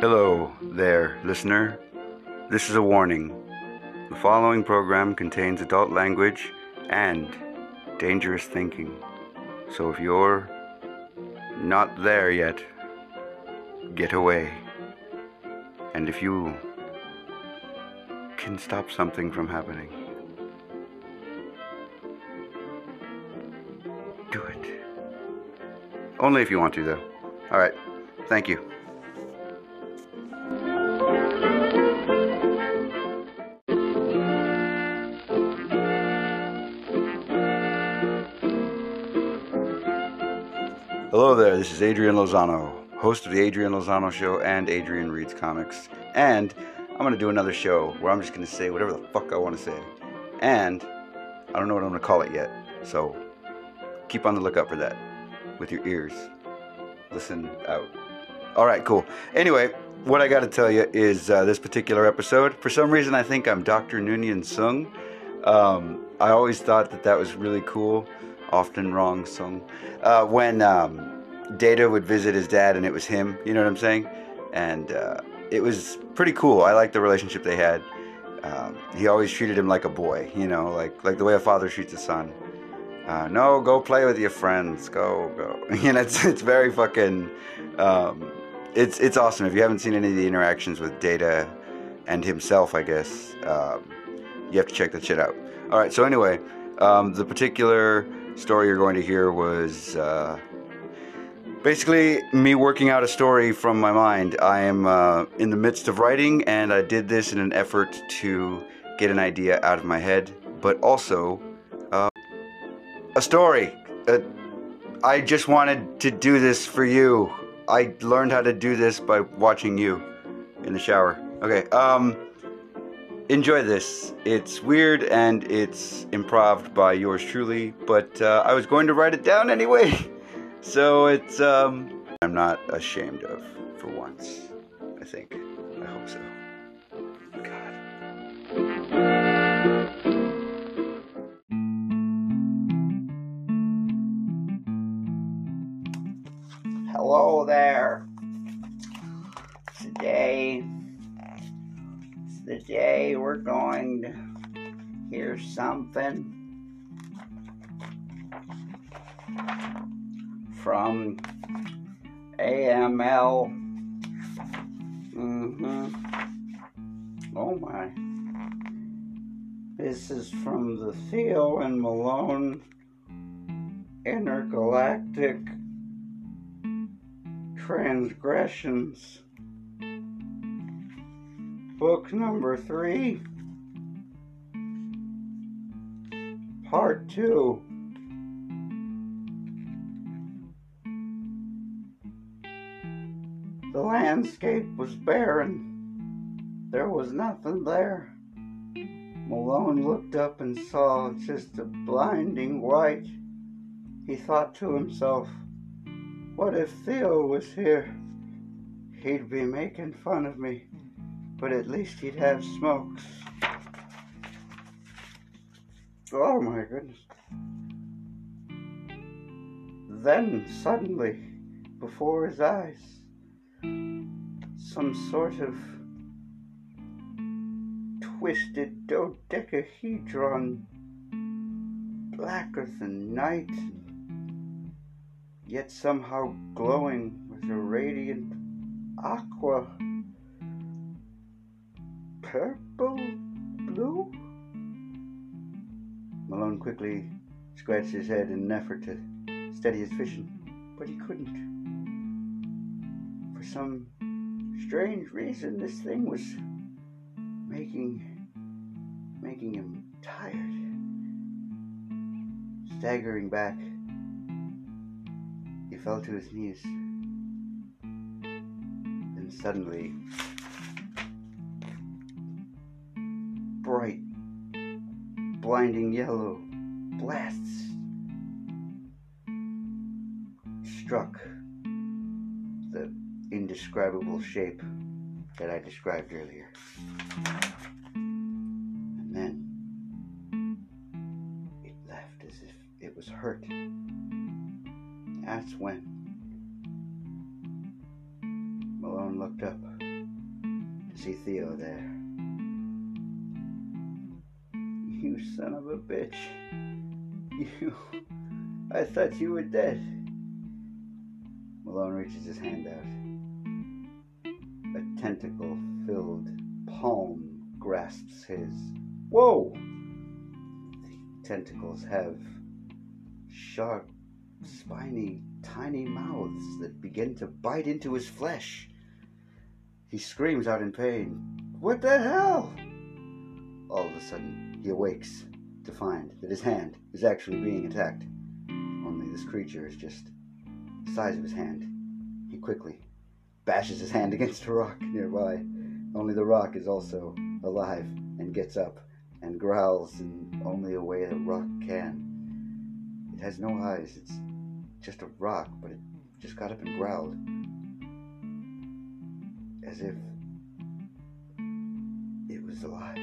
Hello there, listener. This is a warning. The following program contains adult language and dangerous thinking. So if you're not there yet, get away. And if you can stop something from happening, do it. Only if you want to, though. All right. Thank you. This is Adrian Lozano, host of The Adrian Lozano Show and Adrian Reads Comics. And I'm going to do another show where I'm just going to say whatever the fuck I want to say. And I don't know what I'm going to call it yet. So keep on the lookout for that with your ears. Listen out. All right, cool. Anyway, what I got to tell you is uh, this particular episode. For some reason, I think I'm Dr. Noonien Soong. Um, I always thought that that was really cool. Often wrong Soong. Uh, when um, Data would visit his dad and it was him, you know what I'm saying? And uh, it was pretty cool. I liked the relationship they had. Um, he always treated him like a boy, you know, like like the way a father treats a son. Uh, no, go play with your friends. Go, go. You know, it's it's very fucking. Um, it's it's awesome. If you haven't seen any of the interactions with Data and himself, I guess um, you have to check that shit out. All right. So anyway, um, the particular story you're going to hear was uh, basically me working out a story from my mind. I am uh, in the midst of writing, and I did this in an effort to get an idea out of my head, but also uh, a story. Uh, I just wanted to do this for you. I learned how to do this by watching you in the shower. Okay, um, enjoy this. It's weird and it's improved by yours truly, but uh, I was going to write it down anyway. So it's, um, I'm not ashamed of for once. I think. I hope so. God. Hello there. Today the day we're going to hear something from AML. Mm-hmm. Oh my. This is from the Theo and Malone Intergalactic Transgressions. Book number three, part two. The landscape was barren. There was nothing there. Malone looked up and saw just a blinding white. He thought to himself, what if Theo was here? He'd be making fun of me, but at least he'd have smokes. Oh my goodness. Then suddenly, before his eyes, some sort of twisted dodecahedron, blacker than night, yet somehow glowing with a radiant aqua, purple, blue. Malone quickly scratched his head in an effort to steady his vision, but he couldn't. For some strange reason, this thing was making making him tired. Staggering back, he fell to his knees. Then suddenly, bright, blinding yellow blasts struck indescribable shape that I described earlier. And then it left as if it was hurt. That's when Malone looked up. To see Theo there. You son of a bitch. You. I thought you were dead. Malone reaches his hand out. Tentacle filled palm grasps his. Whoa! The tentacles have sharp, spiny, tiny mouths that begin to bite into his flesh. He screams out in pain. What the hell? All of a sudden, he awakes to find that his hand is actually being attacked. Only this creature is just the size of his hand. He quickly bashes his hand against a rock nearby. Only the rock is also alive and gets up and growls in only a way that rock can. It has no eyes, it's just a rock, but it just got up and growled. As if it was alive.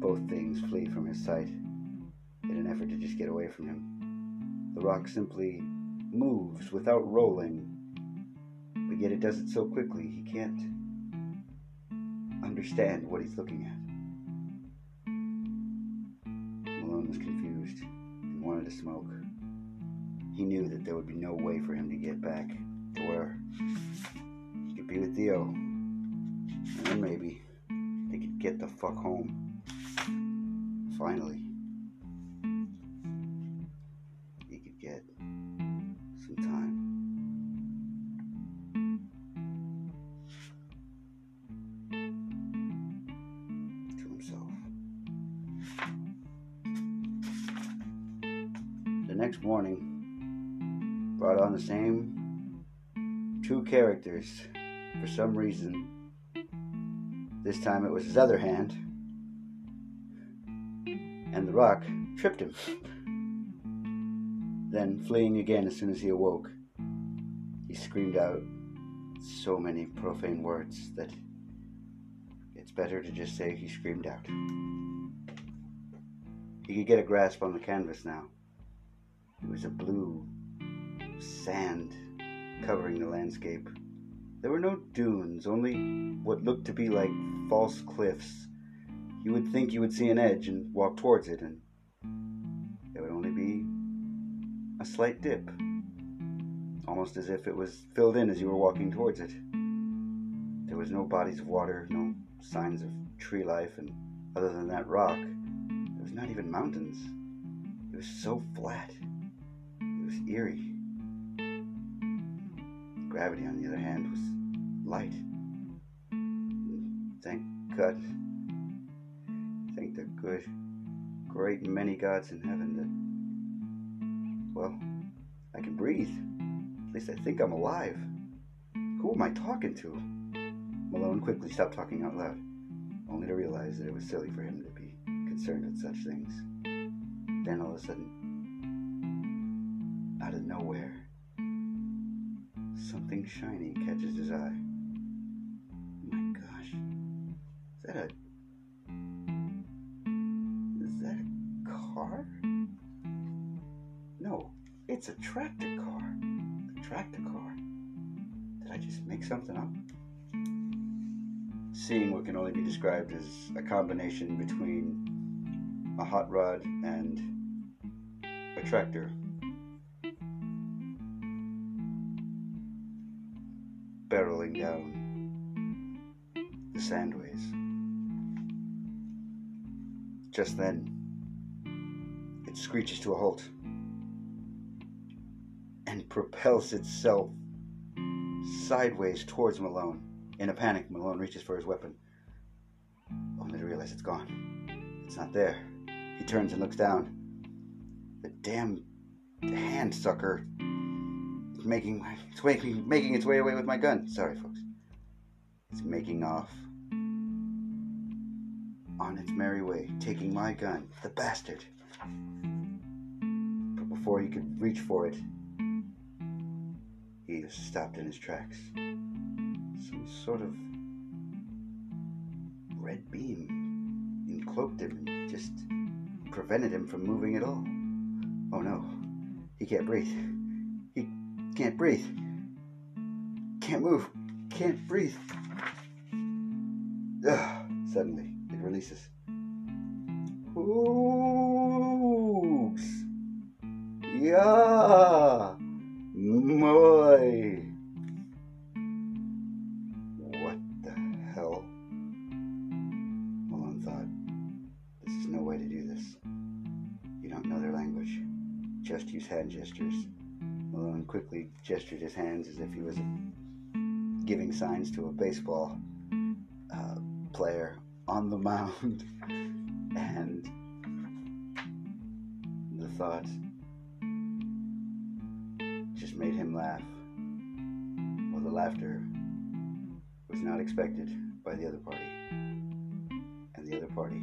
Both things flee from his sight in an effort to just get away from him. The rock simply moves without rolling, but yet it does it so quickly he can't understand what he's looking at. Malone was confused and wanted to smoke. He knew that there would be no way for him to get back to where he could be with Theo. And then maybe they could get the fuck home. Finally. Brought on the same two characters for some reason. This time it was his other hand. And the rock tripped him. then, fleeing again as soon as he awoke, he screamed out so many profane words that it's better to just say he screamed out. He could get a grasp on the canvas now. It was a blue sand covering the landscape. There were no dunes, only what looked to be like false cliffs. You would think you would see an edge and walk towards it, and there would only be a slight dip, almost as if it was filled in as you were walking towards it. There was no bodies of water, no signs of tree life, and other than that rock, there was not even mountains. It was so flat. It was eerie. Gravity, on the other hand, was light. Thank God. Thank the good, great many gods in heaven that, well, I can breathe. At least I think I'm alive. Who am I talking to? Malone quickly stopped talking out loud, only to realize that it was silly for him to be concerned with such things. Then all of a sudden, out of nowhere, something shiny catches his eye. My gosh. Is that a. Is that a car? No, it's a tractor car. A tractor car. Did I just make something up? Seeing what can only be described as a combination between a hot rod and a tractor down um, the sandways. Just then, it screeches to a halt and propels itself sideways towards Malone. In a panic, Malone reaches for his weapon, only to realize it's gone. It's not there. He turns and looks down. The damn hand sucker making it's making making its way away with my gun. Sorry, folks. It's making off on its merry way, taking my gun. The bastard. But before he could reach for it, he is stopped in his tracks. Some sort of red beam encloaked him and just prevented him from moving at all. Oh no, he can't breathe. Can't breathe. Can't move. Can't breathe. Ugh, suddenly, it releases. Oops. Yeah. Moi. What the hell? Malone thought, this is no way to do this. You don't know their language. Just use hand gestures. Quickly gestured his hands as if he was giving signs to a baseball uh, player on the mound. and the thought just made him laugh. Well, the laughter was not expected by the other party. And the other party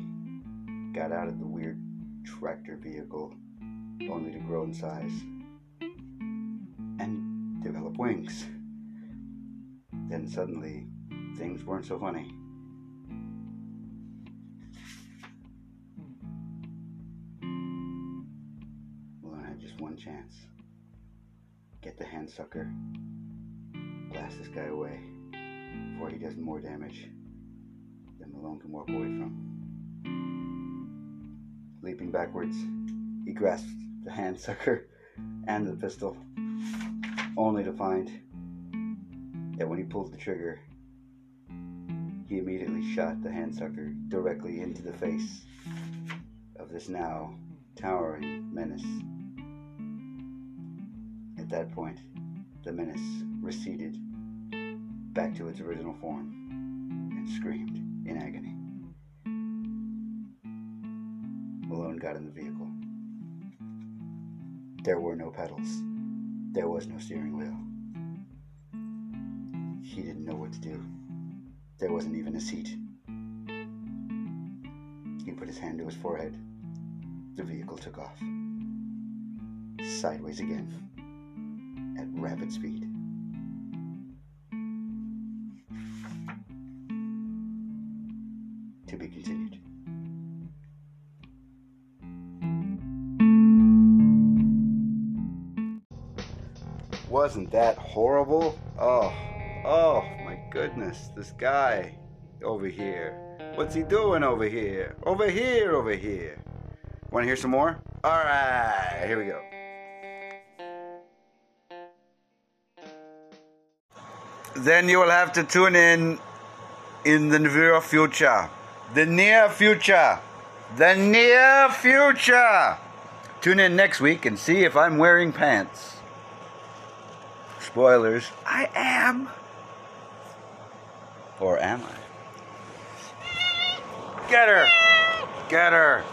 got out of the weird tractor vehicle only to grow in size develop wings. Then suddenly, things weren't so funny. Malone had just one chance. Get the hand sucker, blast this guy away before he does more damage than Malone can walk away from. Leaping backwards, he grasped the hand sucker and the pistol, only to find that when he pulled the trigger, he immediately shot the hand sucker directly into the face of this now towering menace. At that point, the menace receded back to its original form and screamed in agony. Malone got in the vehicle. There were no pedals. There was no steering wheel. He didn't know what to do. There wasn't even a seat. He put his hand to his forehead. The vehicle took off. Sideways again. At rapid speed. To be continued. Wasn't that horrible? Oh, oh my goodness, this guy over here. What's he doing over here? Over here, over here. Want to hear some more? All right, here we go. Then you will have to tune in in the near future. The near future. The near future. Tune in next week and see if I'm wearing pants. Spoilers. I am. Or am I? Get her! Get her!